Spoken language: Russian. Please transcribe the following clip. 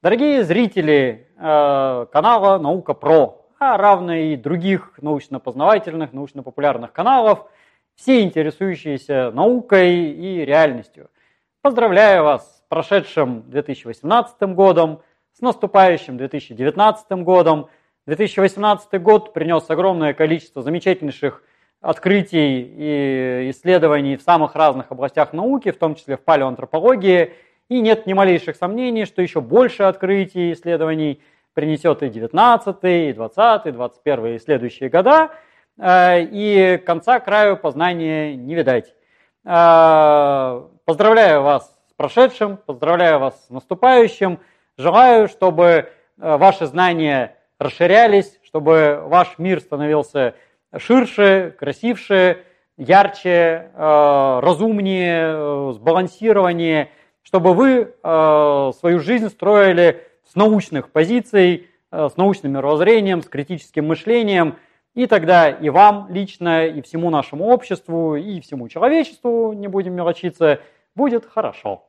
Дорогие зрители э, канала «Наука Про», а равно и других научно-познавательных, научно-популярных каналов, все интересующиеся наукой и реальностью. Поздравляю вас с прошедшим 2018 годом, с наступающим 2019 годом. 2018 год принес огромное количество замечательнейших открытий и исследований в самых разных областях науки, в том числе в палеоантропологии – и нет ни малейших сомнений, что еще больше открытий и исследований принесет и 19, и 20, и 21 и следующие года. Э, и конца краю познания не видать. Э, поздравляю вас с прошедшим, поздравляю вас с наступающим. Желаю, чтобы э, ваши знания расширялись, чтобы ваш мир становился ширше, красивше, ярче, разумнее, сбалансированнее чтобы вы э, свою жизнь строили с научных позиций, э, с научным мировоззрением, с критическим мышлением, и тогда и вам лично, и всему нашему обществу, и всему человечеству, не будем мелочиться, будет хорошо.